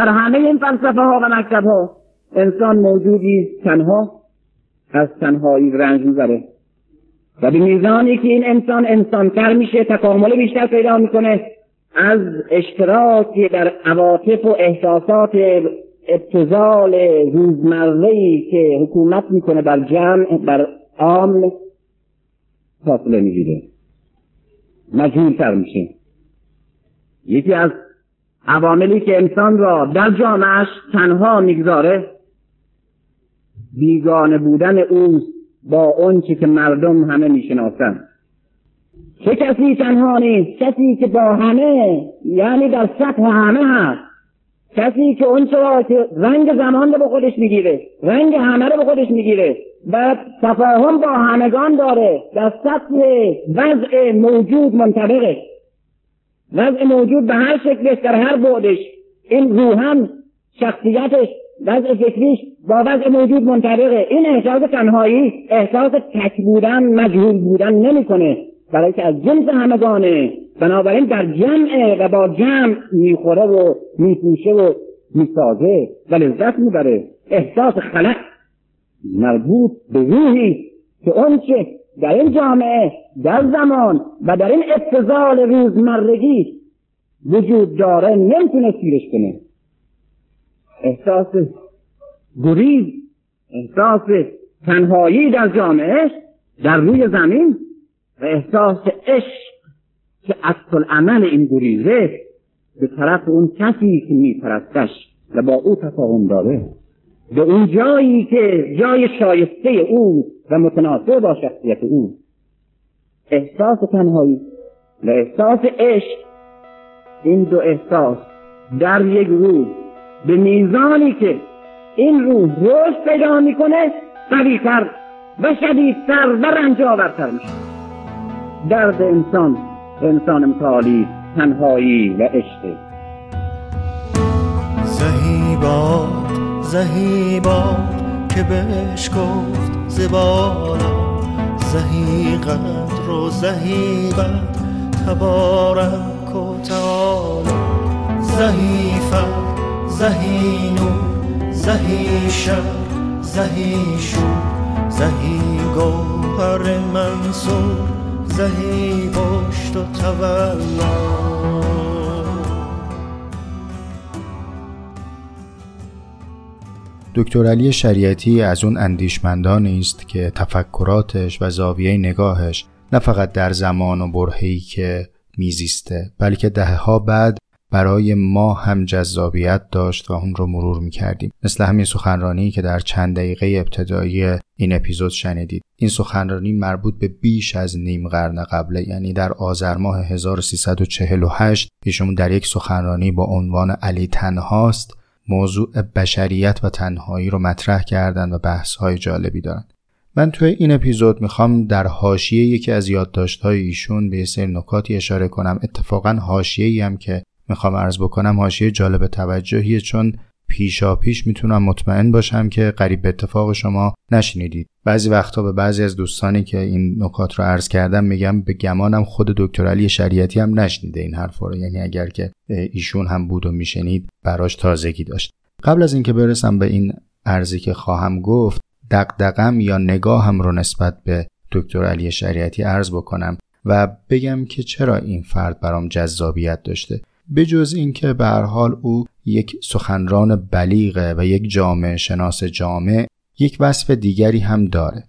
در همه این فلسفه ها و مکتب ها انسان موجودی تنها از تنهایی رنج می‌بره. و به میزانی که این انسان انسانتر میشه تکامل بیشتر پیدا می‌کنه از اشتراک در عواطف و احساسات ابتزال روزمره که حکومت می‌کنه بر جمع بر عام فاصله می‌گیره. مجهولتر میشه. یکی از عواملی که انسان را در جامعش تنها می‌گذاره بیگانه بودن او با اونچه که مردم همه می‌شناسند چه کسی تنها نیست؟ کسی که با همه یعنی در سطح همه هست. کسی که اون را که رنگ زمان رو به خودش می‌گیره رنگ همه رو به خودش می‌گیره. و تفاهم با همگان داره. در سطح وضع موجود منطبقه. وضع موجود به هر شکلش در هر بعدش. این روحن شخصیتش وضع فکریش با وضع موجود منطبقه. این احساس تنهایی احساس تک بودن مجهول بودن نمی‌کنه. برای که از جنس همگانه بنابراین در جمعه و با جمع می‌خوره و میپوشه و می‌سازه و لذت می‌بره. احساس خلق مربوط به روحی که اونچه در این جامعه در زمان و در این اتصال روزمرگی وجود داره نمی‌تونه سیرش کنه. احساس گریز احساس تنهایی در جامعه در روی زمین و احساس عشق که اصل عمل این گریزه به طرف اون کسی که میپرستش و با او تفاهم داره. به اون جایی که جای شایسته او و متناسب با شخصیت او. احساس تنهایی و احساس عشق. این دو احساس در یک روز به میزانی که این روح رشد پیدا می‌کنه قویتر و شدیدتر و رنجاورتر میشه. درد انسان انسان متعالی تنهایی و عشق. زهیبا زهیبا که بهش گفت زبالا زهی قدر و زهی بد تبارک و تعالی. زهی زهی نور زهی شر زهی شور. زهی گوهر منصور زهی پشت و تولا دکتر علی شریعتی از اون اندیشمندانی است که تفکراتش و زاویه نگاهش نه فقط در زمان و برهی که میزیسته بلکه دهه ها بعد برای ما هم جذابیت داشت و اون رو مرور می کردیم مثل همین سخنرانی که در چند دقیقه ابتدایی این اپیزود شنیدید. این سخنرانی مربوط به بیش از نیم قرن قبله یعنی در آذر ماه 1348 ایشون در یک سخنرانی با عنوان علی تنهاست موضوع بشریت و تنهایی رو مطرح کردن و بحث های جالبی دارن. من توی این اپیزود می‌خوام در حاشیه یکی از یادداشت‌های ایشون به سری نکاتی اشاره کنم. اتفاقا حاشیه‌ای هم که می‌خوام عرض بکنم حاشیه جالب توجهیه چون پیشا پیش می‌تونم مطمئن باشم که قریب به اتفاق شما نشنیدید. بعضی وقتا به بعضی از دوستانی که این نکات رو عرض کردم میگم به گمانم خود دکتر علی شریعتی هم نشنیده این حرف رو. یعنی اگر که ایشون هم بود و میشنید براش تازگی داشت. قبل از اینکه برسم به این ارزی که خواهم گفت دقدقم یا نگاهم رو نسبت به دکتر علی شریعتی عرض بکنم و بگم که چرا این فرد برام جذابیت داشته. بجز اینکه به هر حال او یک سخنران بلیغه و یک جامعه شناس جامع یک وصف دیگری هم داره.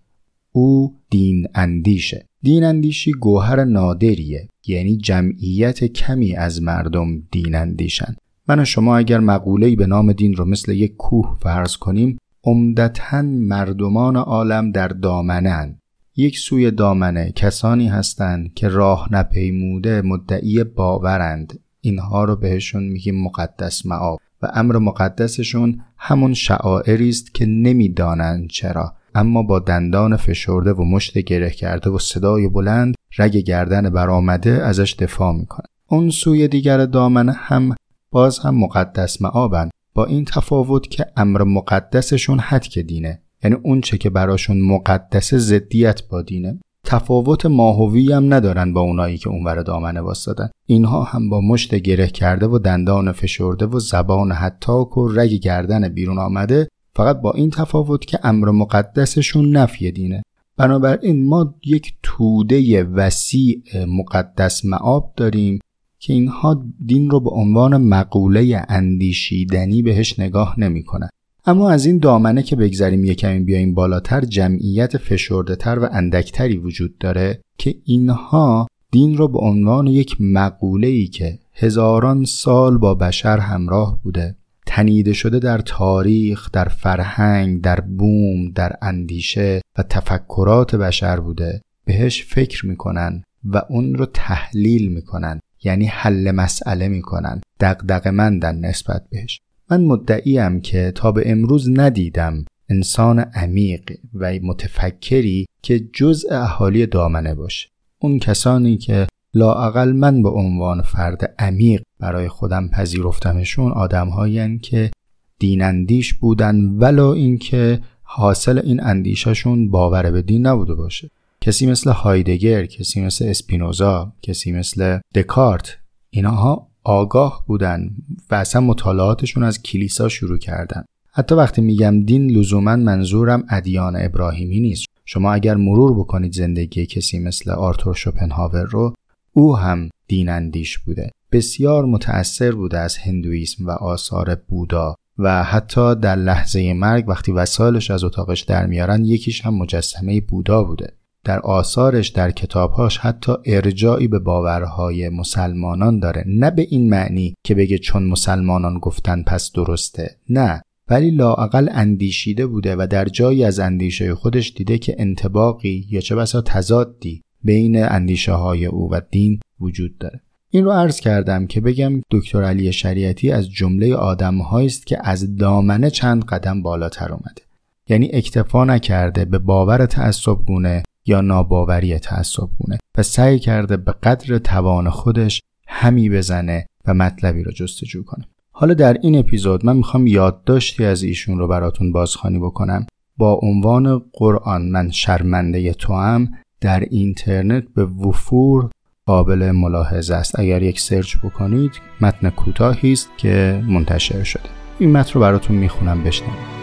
او دین اندیشه. دین اندیشی گوهر نادریه یعنی جمعیت کمی از مردم دین اندیشن. من و شما اگر مقوله‌ای به نام دین رو مثل یک کوه فرض کنیم عمدتا مردمان عالم در دامنن. یک سوی دامنه کسانی هستند که راه نپیموده مدعی باورند. اینها رو بهشون میگیم مقدس معاب. و امر مقدسشون همون شعائری است که نمی‌دانند چرا. اما با دندان فشرده و مشت گره کرده و صدای بلند رگ گردن برآمده ازش دفاع می‌کنه اون سوی دیگر دامنه هم باز هم مقدس معابن. با این تفاوت که امر مقدسشون حد که دینه. یعنی اون چه که براشون مقدس زدیت با دینه. تفاوت ماهوی هم ندارن با اونایی که اونور دامنه واسدن اینها هم با مشت گره کرده و دندان فشرده و زبان حتاک و رگ گردن بیرون آمده فقط با این تفاوت که امر مقدسشون نفی دینه. بنابراین ما یک توده وسیع مقدس معاب داریم که اینها دین رو به عنوان مقوله اندیشیدنی بهش نگاه نمی‌کنن. اما از این دامنه که بگذریم یکمی بیایم بالاتر جمعیت فشرده تر و اندکتری وجود داره که اینها دین رو به عنوان یک مقوله ای که هزاران سال با بشر همراه بوده تنیده شده در تاریخ، در فرهنگ، در بوم، در اندیشه و تفکرات بشر بوده بهش فکر می‌کنن و اون رو تحلیل می‌کنن یعنی حل مسئله می‌کنن دقدق مندن نسبت بهش. من مدعیم که تا به امروز ندیدم انسان عمیق و متفکری که جزء اهالی دامنه باشه. اون کسانی که لااقل من به عنوان فرد عمیق برای خودم پذیرفتمشون آدم که دیناندیش بودن ولا اینکه حاصل این اندیششون باور به دین نبوده باشه. کسی مثل هایدگر کسی مثل اسپینوزا کسی مثل دکارت اینها آگاه بودن و اصلا مطالعاتشون از کلیسا شروع کردن. حتی وقتی میگم دین لزوما منظورم ادیان ابراهیمی نیست. شما اگر مرور بکنید زندگی کسی مثل آرتور شوپنهاور رو او هم دین اندیش بوده. بسیار متأثر بوده از هندویسم و آثار بودا و حتی در لحظه مرگ وقتی وسایلش از اتاقش در میارن یکیش هم مجسمه بودا بوده. در آثارش در کتابهاش حتی ارجاعی به باورهای مسلمانان داره. نه به این معنی که بگه چون مسلمانان گفتن پس درسته. نه. ولی لااقل اندیشیده بوده و در جایی از اندیشه خودش دیده که انتباقی یا چه بسا تضادی بین اندیشه های او و دین وجود داره. این رو عرض کردم که بگم دکتر علی شریعتی از جمله آدم است که از دامنه چند قدم بالاتر اومده. یعنی اکتفا نکرده به باور تعصب گونه یا ناباوری تعصبگونه و سعی کرده به قدر توان خودش همی بزنه و مطلبی رو جستجو کنه. حالا در این اپیزود من می‌خوام یادداشتی از ایشون رو براتون بازخوانی بکنم. با عنوان قرآن من شرمنده تو هم در اینترنت به وفور قابل ملاحظه است. اگر یک سرچ بکنید متن کوتاهی است که منتشر شده. این متن رو براتون می‌خونم بشنوید.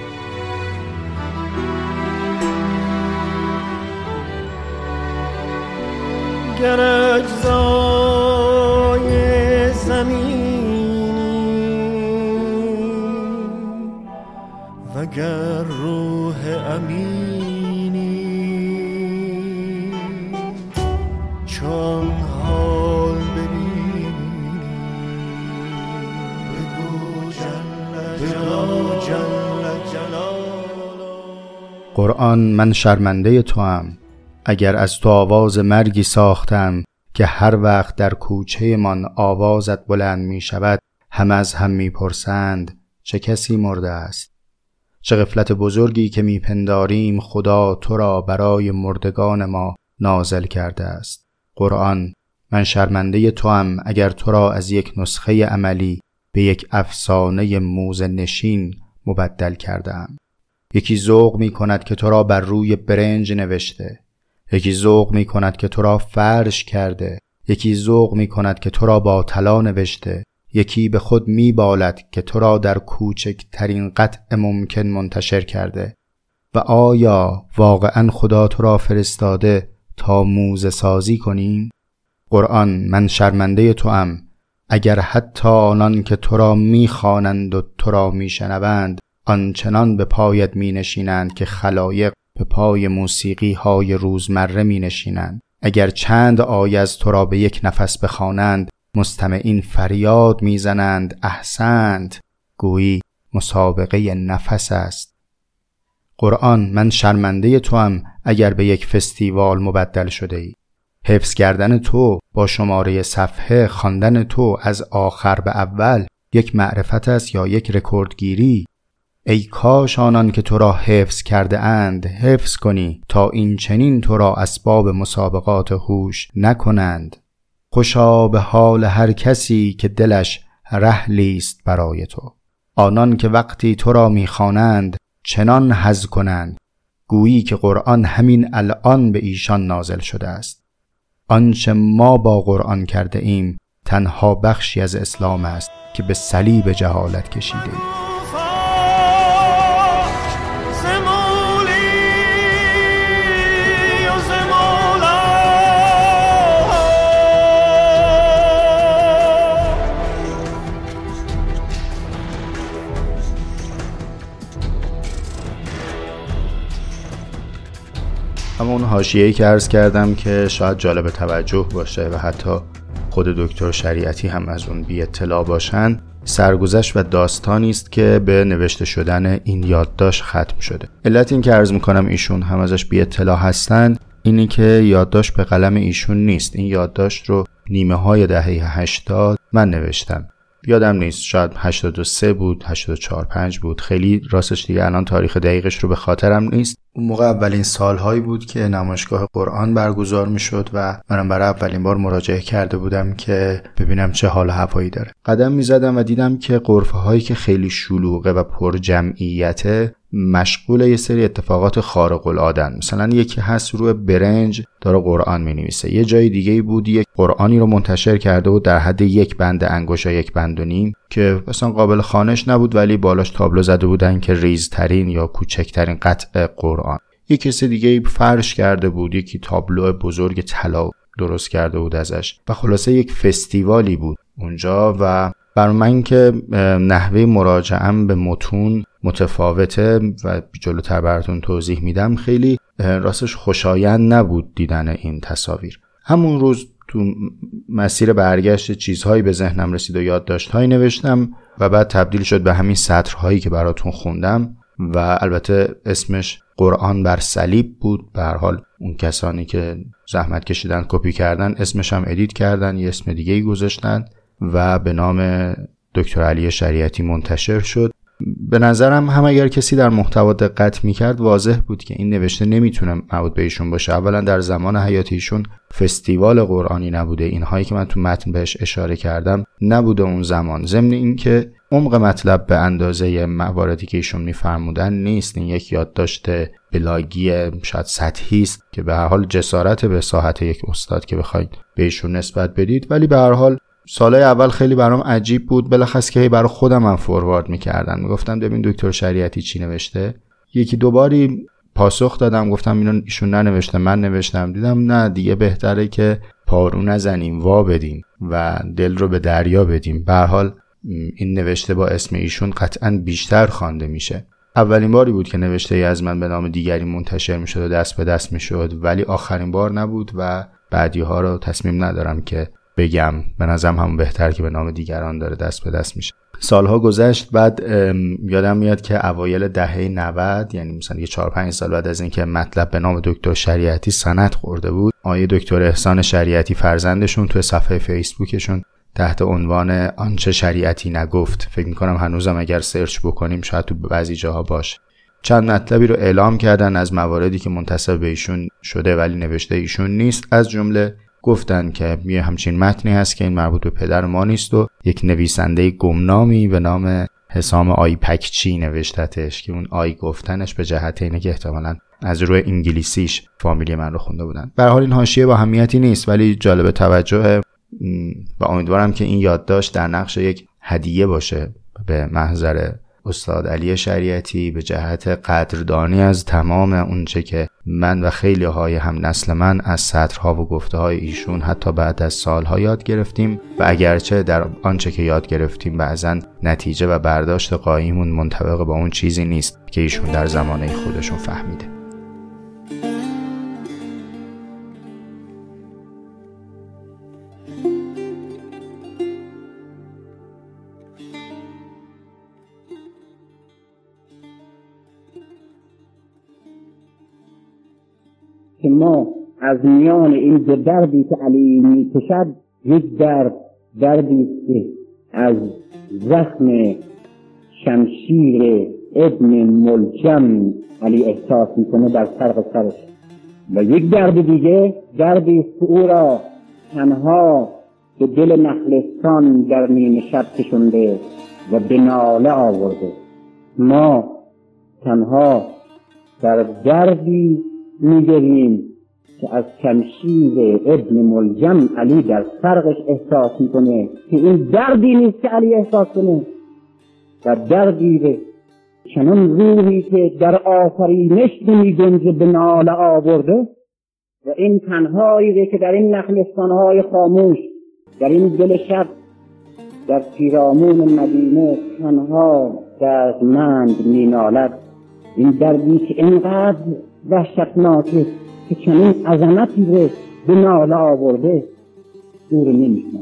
گر اجزای زمینی. وگر روح امینی. چون حال ببینی. بگو جل قرآن من شرمنده تو هم اگر از تو آواز مرگی ساختم که هر وقت در کوچه من آوازت بلند می شود هم از هم می پرسند چه کسی مرده است؟ چه غفلت بزرگی که میپنداریم خدا تو را برای مردگان ما نازل کرده است. قرآن من شرمنده تو هم اگر تو را از یک نسخه عملی به یک افسانه موز نشین مبدل کردم یکی ذوق می کند که تو را بر روی برنج نوشته. یکی ذوق می کند که تو را فرش کرده یکی ذوق می کند که تو را با طلا نوشته یکی به خود می بالد که تو را در کوچکترین قطع ممکن منتشر کرده و آیا واقعا خدا تو را فرستاده تا موزه سازی کنیم؟ قرآن من شرمنده تو ام اگر حتی آنان که تو را می‌خوانند و تو را میشنوند آنچنان به پایت می نشینند که خلایق به پای موسیقی های روزمره می نشینند اگر چند آیه از تو را به یک نفس بخوانند مستمعین فریاد می‌زنند احسنت گویی مسابقه نفس است. قرآن من شرمنده تو هم اگر به یک فستیوال مبدل شده ای. حفظ کردن تو با شماره صفحه خواندن تو از آخر به اول یک معرفت است یا یک رکوردگیری؟ ای کاش آنان که تو را حفظ کرده اند حفظ کنی تا این چنین تو را اسباب مسابقات هوش نکنند. خوشا به حال هر کسی که دلش رحلی است برای تو. آنان که وقتی تو را می‌خوانند چنان حز کنند. گویی که قرآن همین الان به ایشان نازل شده است. آنچه ما با قرآن کرده ایم تنها بخشی از اسلام است که به صلیب جهالت کشیده ایم. همون حاشیه‌ای که عرض کردم که شاید جالب توجه باشه و حتی خود دکتر شریعتی هم از اون بی اطلاع باشن سرگذشت و داستانی است که به نوشته شدن این یادداشت ختم شده. علت این که عرض می‌کنم ایشون هم ازش بی اطلاع هستن اینی که یادداشت به قلم ایشون نیست. این یادداشت رو نیمه های دهه 80 من نوشتم. یادم نیست شاید 83 بود 84 5 بود. خیلی راستش دیگه الان تاریخ دقیقش رو به خاطرم نیست. اون موقع اولین سالهایی بود که نمایشگاه قرآن برگزار می شد و منم برای اولین بار مراجعه کرده بودم که ببینم چه حال هوایی داره. قدم می زدم و دیدم که قرفه هایی که خیلی شلوغه و پر جمعیته مشغول یه سری اتفاقات خارق العاده مثلا یکی هست روی برنج داره قرآن می نویسه یه جای دیگه بود یک قرآنی رو منتشر کرده و در حد یک بند انگوش یک بند و نیم که مثلا قابل خانش نبود ولی بالاش تابلو زده بودن که ریزترین یا کوچکترین قطع قرآن یک کسی دیگه فرش کرده بود. یکی تابلو بزرگ طلا درست کرده بود ازش. و خلاصه یک فستیوالی بود اونجا و بر من که نحوه مراجعم به متون متفاوته و جلوتر براتون توضیح میدم خیلی راستش خوشایند نبود دیدن این تصاویر. همون روز تو مسیر برگشت چیزهایی به ذهنم رسید و یادداشتهایی نوشتم و بعد تبدیل شد به همین سطرهایی که براتون خوندم و البته اسمش قرآن بر صلیب بود. به حال اون کسانی که زحمت کشیدن کپی کردن اسمش هم edit کردن یه اسم دیگه ای گذاشتن و به نام دکتر علی شریعتی منتشر شد. به نظرم هم اگر کسی در محتوا دقت می‌کرد واضح بود که این نوشته نمی‌تونه مربوط به ایشون باشه. اولا در زمان حیات ایشون فستیوال قرآنی نبوده. اینهایی که من تو متن بهش اشاره کردم نبوده اون زمان. ضمن اینکه عمق مطلب به اندازه مواردی که ایشون میفرمودن نیست. این یک یادداشت بلاگی شاید سطحی است که به هر حال جسارت به ساحت یک استاد که بخواید به ایشون نسبت بدید. ولی به هر حال سالهای اول خیلی برام عجیب بود. بلخص که برای خودم هم فوروارد می‌کردن. می‌گفتم ببین دکتر شریعتی چی نوشته. یکی دوباری پاسخ دادم. گفتم اینو ایشون ننوشته من نوشتم. دیدم نه دیگه بهتره که پارو نزنیم وا بدیم و دل رو به دریا بدیم. به حال این نوشته با اسم ایشون قطعا بیشتر خوانده میشه. اولین باری بود که نوشته ای از من به نام دیگری منتشر می‌شد و دست به دست می‌شد. ولی آخرین بار نبود و بعدی ها رو تصمیم ندارم که بگم. به نظرم همون بهتر که به نام دیگران داره دست به دست میشه. سالها گذشت بعد یادم میاد که اوایل دهه 90 یعنی مثلا یه 4 5 سال بعد از اینکه مطلب به نام دکتر شریعتی سند خورده بود آیه دکتر احسان شریعتی فرزندشون توی صفحه فیسبوکشون تحت عنوان آنچه شریعتی نگفت. فکر می‌کنم هنوزم اگر سرچ بکنیم شاید تو بعضی جاها باشه. چند مطلبی رو اعلام کردن از مواردی که منتصب به ایشون شده ولی نوشته ایشون نیست. از جمله گفتن که یه همچین متنی هست که این مربوط به پدر ما نیست و یک نویسنده گمنامی به نام حسام آی پکچی نوشتتش که اون آی گفتنش به جهت اینه که احتمالا از روی انگلیسیش فامیلی من رو خونده بودن. به حال این حاشیه با همیتی نیست ولی جالب توجه و امیدوارم که این یادداشت در نقش یک هدیه باشه به محضر استاد علی شریعتی به جهت قدردانی از تمام اونچه که من و خیلی های هم نسل من از سطرها و گفته های ایشون حتی بعد از سالها یاد گرفتیم و اگرچه در آنچه که یاد گرفتیم بعضا نتیجه و برداشت قایمون منطبق با اون چیزی نیست که ایشون در زمانه خودشون فهمیده. که ما از میان این دو دردی که علی می‌کشد یک درد دردی که از زخم شمشیر ابن ملجم علی احساس می‌کنه در فرق سرش. و یک درد دیگه دردی است او را تنها به دل نخلستان در نیمه شب کشنده و به ناله آورده. ما تنها در دردی میگریم که از شمشیر ابن ملجم علی در فرقش احساس می‌کنه که این دردی نیست که علی احساس کنه. و دردی به چنان روحی که در آفرینش نمی گنجه به ناله آورده و این تنهایی که در این نخلستانهای خاموش در این دل شب در پیرامون مدینه تنها دردمند مینالد. این دردی که اینقدر وحشتناکه که چنین عظمتی رو به ناله آورده دور نمیشنه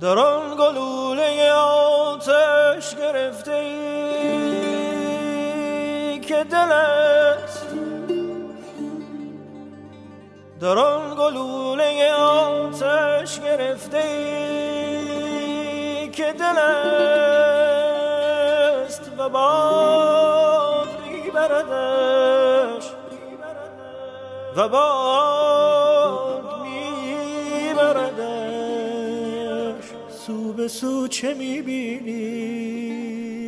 در آن گلوله آتش گرفته ای که دل است. در آن گلوله آتش گرفته ای که دل است و باد میبردش. و باد میبردش. سو به چه می‌بینی؟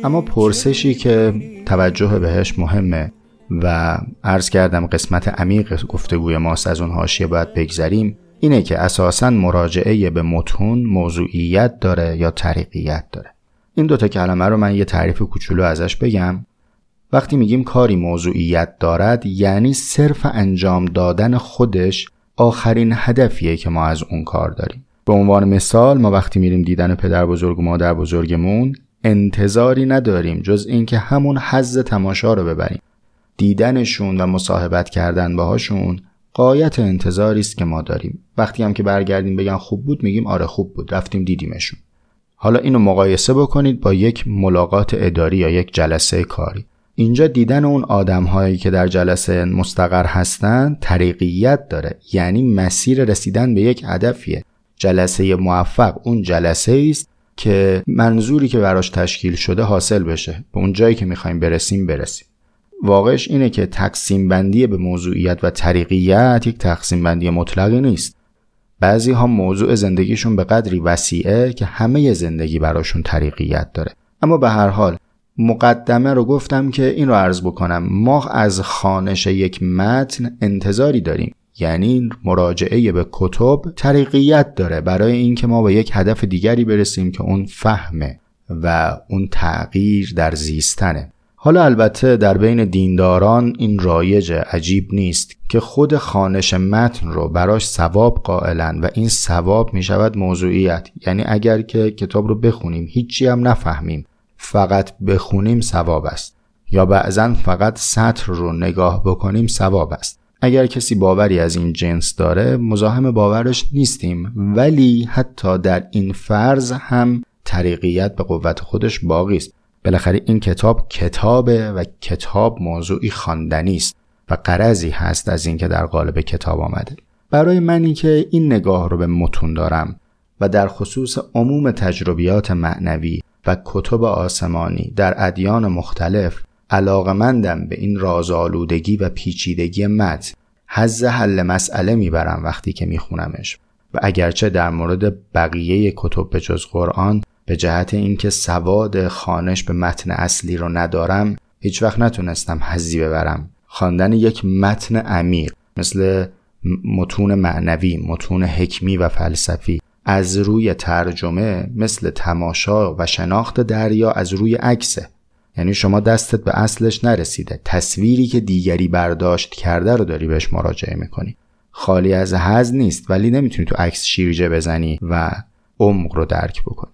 اما پرسشی که توجه بهش مهمه و عرض کردم قسمت عمیق گفتگوی ماست از اون حاشیه باید بگذریم اینه که اساسا مراجعه به متون موضوعیت داره یا طریقیت داره. این دوتا کلمه رو من یه تعریف کوچولو ازش بگم. وقتی میگیم کاری موضوعیت دارد یعنی صرف انجام دادن خودش آخرین هدفیه که ما از اون کار داریم. به عنوان مثال ما وقتی میریم دیدن پدر بزرگ و مادر بزرگمون انتظاری نداریم جز اینکه همون حز تماشا رو ببریم. دیدنشون و مصاحبت کردن باهاشون قایت انتظاری است که ما داریم. وقتی هم که برگردیم بگن خوب بود میگیم آره خوب بود رفتیم دیدیمشون. حالا اینو مقایسه بکنید با یک ملاقات اداری یا یک جلسه کاری. اینجا دیدن اون آدم هایی که در جلسه مستقر هستند طریقیت داره. یعنی مسیر رسیدن به یک هدفیه. جلسه موفق اون جلسه است که منظوری که براش تشکیل شده حاصل بشه. به اون جایی که می‌خوایم برسیم برسیم. واقعش اینه که تقسیم بندی به موضوعیت و طریقیت یک تقسیم بندی مطلقی نیست. بعضی ها موضوع زندگیشون به قدری وسیعه که همه زندگی براشون طریقیت داره. اما به هر حال مقدمه رو گفتم که این رو عرض بکنم. ما از خانش یک متن انتظاری داریم. یعنی مراجعه به کتب طریقیت داره برای اینکه ما به یک هدف دیگری برسیم که اون فهمه و اون تغییر در زیستنه. حالا البته در بین دینداران این رایج عجیب نیست که خود خانش متن رو براش ثواب قائلن و این ثواب می شود موضوعیت. یعنی اگر که کتاب رو بخونیم هیچی هم نفهمیم. فقط بخونیم ثواب است. یا بعضا فقط سطر رو نگاه بکنیم ثواب است. اگر کسی باوری از این جنس داره مزاحم باورش نیستیم. ولی حتی در این فرض هم طریقیت به قوت خودش باقی است. بالاخره این کتاب کتابه و کتاب موضوعی خواندنی است و قرضی هست از اینکه در قالب کتاب آمده. برای منی که این نگاه رو به متون دارم و در خصوص عموم تجربیات معنوی و کتب آسمانی در ادیان مختلف علاقمندم به این رازآلودگی و پیچیدگی متن. حز حل مسئله می‌برم وقتی که میخونمش. و اگرچه در مورد بقیه کتب به جز قرآن به جهت اینکه سواد خانش به متن اصلی رو ندارم هیچ وقت نتونستم حزی ببرم. خواندن یک متن عمیق مثل متون معنوی متون حکمی و فلسفی از روی ترجمه مثل تماشا و شناخت دریا از روی عکسه. یعنی شما دستت به اصلش نرسیده. تصویری که دیگری برداشت کرده رو داری بهش مراجعه می‌کنی. خالی از حز نیست ولی نمی‌تونی تو عکس شیرجه بزنی و عمق رو درک بکنی.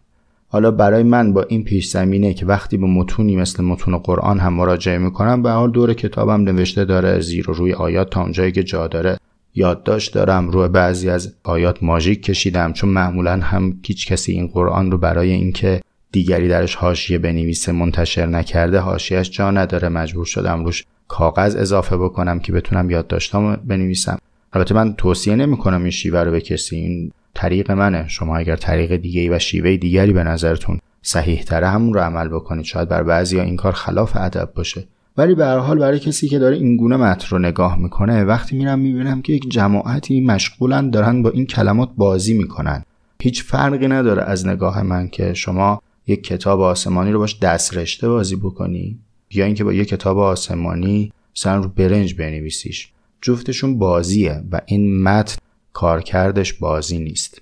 حالا برای من با این پیش زمینه که وقتی به متونی مثل متون قرآن هم مراجعه می‌کنم به حال دور کتابم نوشته داره زیر و روی آیات تا اونجایی که جا داره یادداشت دارم روی بعضی از آیات ماژیک کشیدم چون معمولا هم هیچ کسی این قرآن رو برای اینکه دیگری درش حاشیه بنویسه منتشر نکرده حاشیهش جا نداره. مجبور شدم روش کاغذ اضافه بکنم که بتونم یادداشتامو بنویسم. البته من توصیه نمی‌کنم این شیوه رو به این طریق منه. شما اگر طریق دیگه و شیوه دیگری به نظرتون صحیح تره همون رو عمل بکنید. شاید بر بعضی این کار خلاف ادب باشه. ولی به هر حال برای کسی که داره این گونه متن رو نگاه می‌کنه وقتی میرم می‌بینم که یک جماعتی مشغولن دارن با این کلمات بازی می‌کنن. هیچ فرقی نداره از نگاه من که شما یک کتاب آسمانی رو باش دست رشته بازی بکنی یا اینکه با یک کتاب آسمانی سر رو برنج بنویسیش. جفتشون بازیه و این متن کارکردش بازی نیست.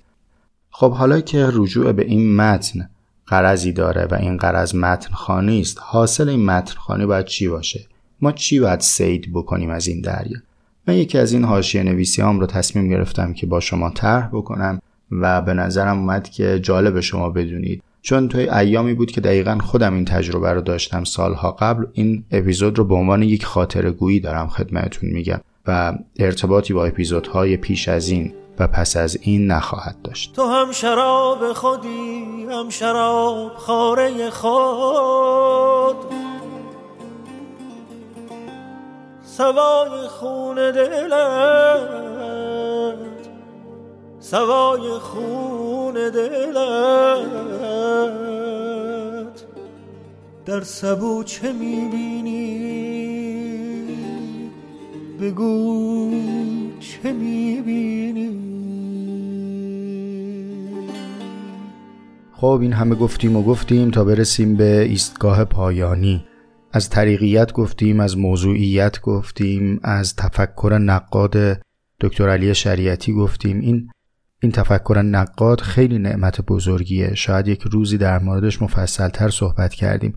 خب حالا که رجوع به این متن قرضی داره و این قرض متن خانی است. حاصل این متن خانی باید چی باشه؟ ما چی باید سید بکنیم از این دریا؟ من یکی از این حاشیه نویسی هم رو تصمیم گرفتم که با شما طرح بکنم و به نظرم اومد که جالب شما بدونید. چون توی ایامی بود که دقیقا خودم این تجربه رو داشتم سالها قبل این اپیزود رو به عنوان یک خاطره گویی دارم خدمتتون میگم و ارتباطی با اپیزودهای پیش از این و پس از این نخواهد داشت. تو هم شراب خودی هم شراب خاره خود. سوای خون دلت سوای خون دلت. در سبو چه می‌بینی؟ بگو چه می‌بینی؟ خب این همه گفتیم و گفتیم تا برسیم به ایستگاه پایانی. از طریقیت گفتیم از موضوعیت گفتیم از تفکر نقاد دکتر علی شریعتی گفتیم. این این تفکر نقاد خیلی نعمت بزرگیه. شاید یک روزی در موردش مفصلتر صحبت کردیم.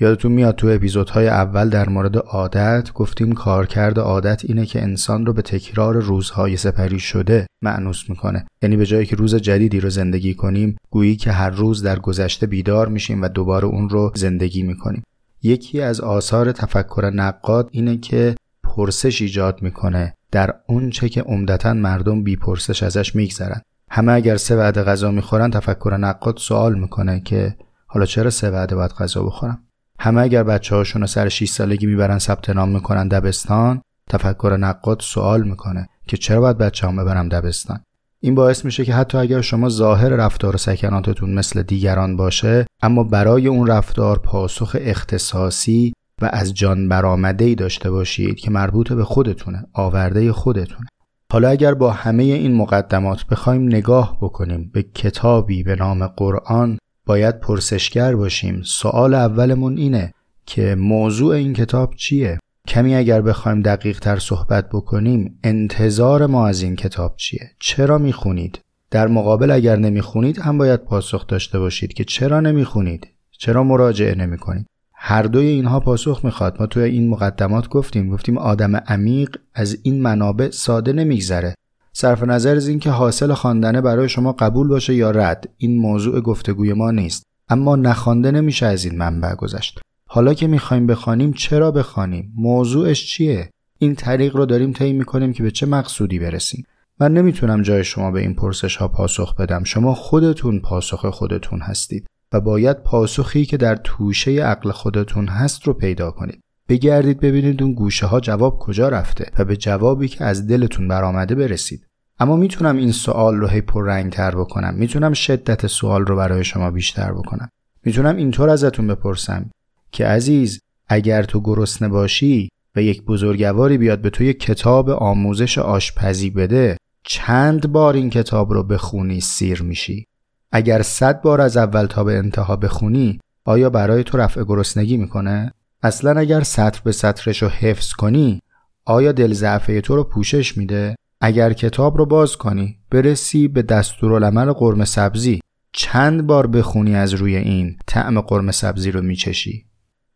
یادتون میاد تو اپیزودهای اول در مورد عادت گفتیم کارکرد عادت اینه که انسان رو به تکرار روزهای سپری شده معنوس می‌کنه. یعنی به جایی که روز جدیدی رو زندگی کنیم گویی که هر روز در گذشته بیدار میشیم و دوباره اون رو زندگی می‌کنیم. یکی از آثار تفکر نقاد اینه که پرسش ایجاد می‌کنه. در اون چه که عمدتا مردم بی پرسش ازش میگذرن. همه اگر سه وعده غذا می‌خورن تفکر نقاد سوال می‌کنه که حالا چرا سه وعده باید غذا بخورم؟ همه اگر بچه هاشون سر 6 سالگی می‌برن ثبت نام می‌کنن دبستان تفکر نقاد سوال می‌کنه که چرا باید بچه هم ببرم دبستان؟ این باعث میشه که حتی اگر شما ظاهر رفتار و سکناتتون مثل دیگران باشه اما برای اون رفتار پاسخ اختصاصی و از جان برآمده ای داشته باشید که مربوط به خودتونه آورده خودتونه. حالا اگر با همه این مقدمات بخوایم نگاه بکنیم به کتابی به نام قرآن باید پرسشگر باشیم. سوال اولمون اینه که موضوع این کتاب چیه؟ کمی اگر بخوایم دقیق تر صحبت بکنیم انتظار ما از این کتاب چیه؟ چرا می‌خونید؟ در مقابل اگر نمی‌خونید هم باید پاسخ داشته باشید که چرا نمی‌خونید؟ چرا مراجعه نمی‌کنید؟ هر دوی اینها پاسخ می‌خواد. ما توی این مقدمات گفتیم گفتیم آدم عمیق از این منابع ساده نمیگذره. صرف نظر از اینکه حاصل خواندنه برای شما قبول باشه یا رد این موضوع گفتگوی ما نیست. اما نخوانده نمیشه از این منبع گذشت. حالا که می‌خوایم بخوانیم چرا بخوانیم؟ موضوعش چیه؟ این طریق رو داریم طی می‌کنیم که به چه مقصودی برسیم. من نمی‌تونم جای شما به این پرسش ها پاسخ بدم. شما خودتون پاسخ خودتون هستید و باید پاسخی که در توشه عقل خودتون هست رو پیدا کنید. بگردید ببینید اون گوشه ها جواب کجا رفته و به جوابی که از دلتون برآمده برسید. اما می‌تونم این سوال رو هی رنگ تر بکنم. می‌تونم شدت سوال رو برای شما بیشتر بکنم. می‌تونم اینطور ازتون بپرسم که عزیز اگر تو گرسنه باشی و یک بزرگواری بیاد به تو یک کتاب آموزش آشپزی بده چند بار این کتاب رو بخونی سیر میشی؟ اگر صد بار از اول تا به انتها بخونی آیا برای تو رفع گرسنگی می‌کنه؟ اصلا اگر سطر به سطرش رو حفظ کنی آیا دل تو رو پوشش میده؟ اگر کتاب رو باز کنی برسی به دستورالعمل قرمه سبزی. چند بار بخونی از روی این طعم قرمه سبزی رو میچشی.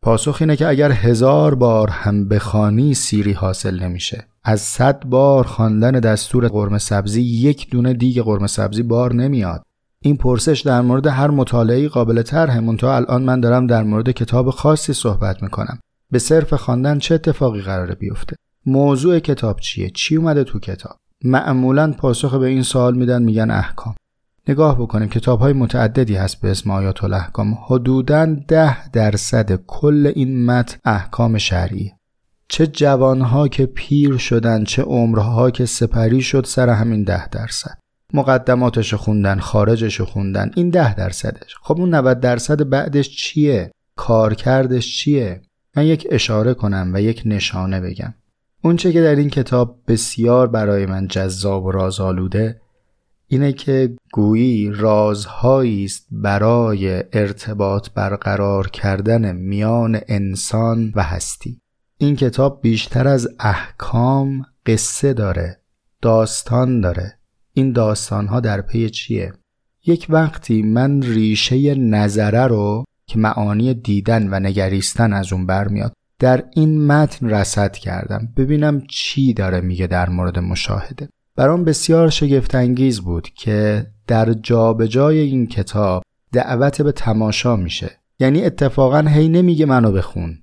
پاسخ اینه که اگر هزار بار هم بخوانی سیری حاصل نمیشه. از صد بار خواندن دستور قرمه سبزی یک دونه دیگ قرمه سبزی بار نمیاد. این پرسش در مورد هر مطالعه قابل طرح تا الان من دارم در مورد کتاب خاصی صحبت می‌کنم. به صرف خواندن چه اتفاقی قراره بیفته؟ موضوع کتاب چیه؟ چی اومده تو کتاب؟ معمولا پاسخ به این سوال میدن میگن احکام. نگاه بکنیم کتاب های متعددی هست به اسم آیات الاحکام. حدودا ده درصد کل این متن احکام شرعی. چه جوانها که پیر شدن چه عمرها که سپری شد سر همین ده درصد. مقدماتش خوندن خارجش خوندن این ده درصدش. خب اون 90 درصد بعدش چیه؟ کارکردش چیه؟ من یک اشاره کنم و یک نشانه بگم. اونچه که در این کتاب بسیار برای من جذاب و رازآلوده اینه که گویی رازهایی است برای ارتباط برقرار کردن میان انسان و هستی. این کتاب بیشتر از احکام قصه داره داستان داره. این داستان ها در پی چیه؟ یک وقتی من ریشه نظره رو که معانی دیدن و نگریستن از اون برمیاد در این متن رسد کردم. ببینم چی داره میگه در مورد مشاهده. برام بسیار شگفتانگیز بود که در جابجای این کتاب دعوت به تماشا میشه. یعنی اتفاقا هی نمیگه منو بخون.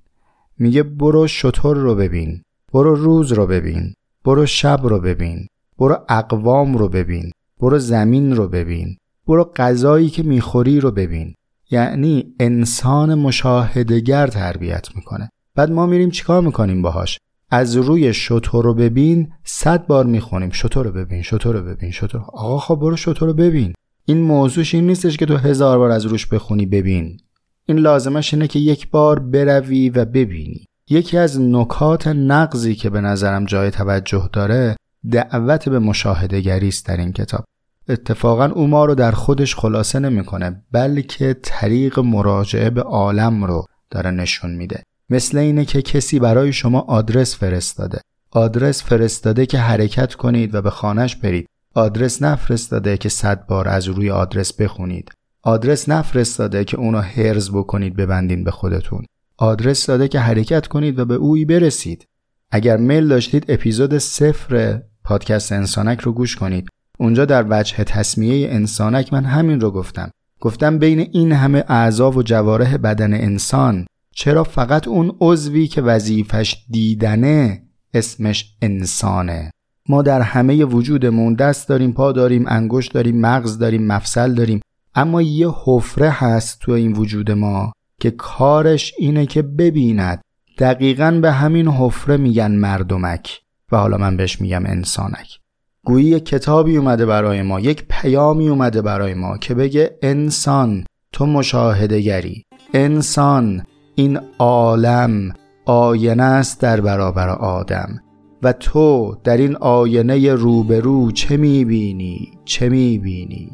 میگه برو شطور رو ببین برو روز رو ببین برو شب رو ببین. برو اقوام رو ببین برو زمین رو ببین برو غذایی که می‌خوری رو ببین. یعنی انسان مشاهدگر تربیت می‌کنه. بعد ما میریم چیکار می‌کنیم باهاش؟ از روی شطور رو ببین صد بار می‌خونیم. شطور رو ببین شطور رو ببین شطور. آقا خب برو شطور رو ببین. این موضوعش این نیستش که تو هزار بار از روش بخونی ببین. این لازمش اینه که یک بار بروی و ببینی. یکی از نکات نقضی که به نظرم جای توجه داره دعوت به مشاهده است در این کتاب. اتفاقا او ما رو در خودش خلاصه نمی‌کنه بلکه طریق مراجعه به عالم رو داره نشون میده. مثل اینه که کسی برای شما آدرس فرستاده. آدرس فرستاده که حرکت کنید و به خانهش برید. آدرس نفرستاده که صد بار از روی آدرس بخونید. آدرس نفرستاده که اونو هرز بکنید ببندین به خودتون. آدرس داده که حرکت کنید و به اوی برسید. اگر میل داشتید اپیزود صفر پادکست انسانک رو گوش کنید. اونجا در وجه تصمیه انسانک من همین رو گفتم. گفتم بین این همه اعضا و جوارح بدن انسان چرا فقط اون عضوی که وظیفش دیدنه اسمش انسانه؟ ما در همه وجودمون دست داریم پا داریم انگشت داریم مغز داریم مفصل داریم. اما یه حفره هست تو این وجود ما که کارش اینه که ببیند. دقیقا به همین حفره میگن مردمک. و حالا من بهش میگم انسانک. گویی یک کتابی اومده برای ما یک پیامی اومده برای ما که بگه انسان تو مشاهدگری انسان این عالم آینه است در برابر آدم. و تو در این آینه روبرو چه می‌بینی؟ چه می‌بینی؟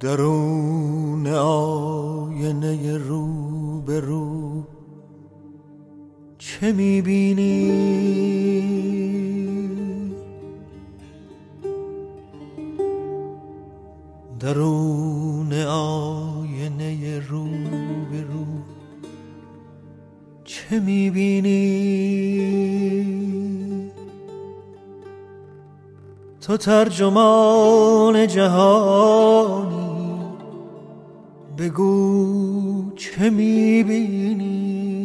درون آینه روبرو چه می‌بینی؟ درون آینه رو به رو چه می‌بینی؟ تو ترجمان جهانی بگو چه می‌بینی؟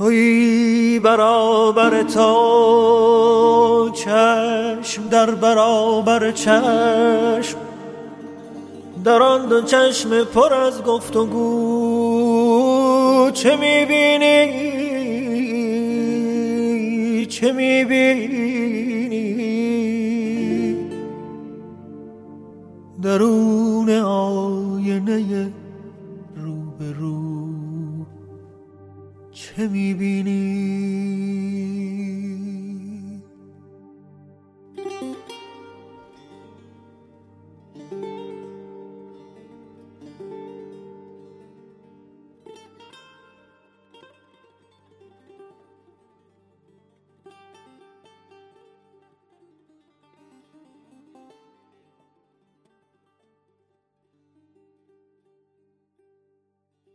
توی برابر تا چشم در برابر چشم. در آن دو چشم پر از گفت و گو چه می‌بینی؟ چه می‌بینی؟ درون آینه رو به رو. حبيبني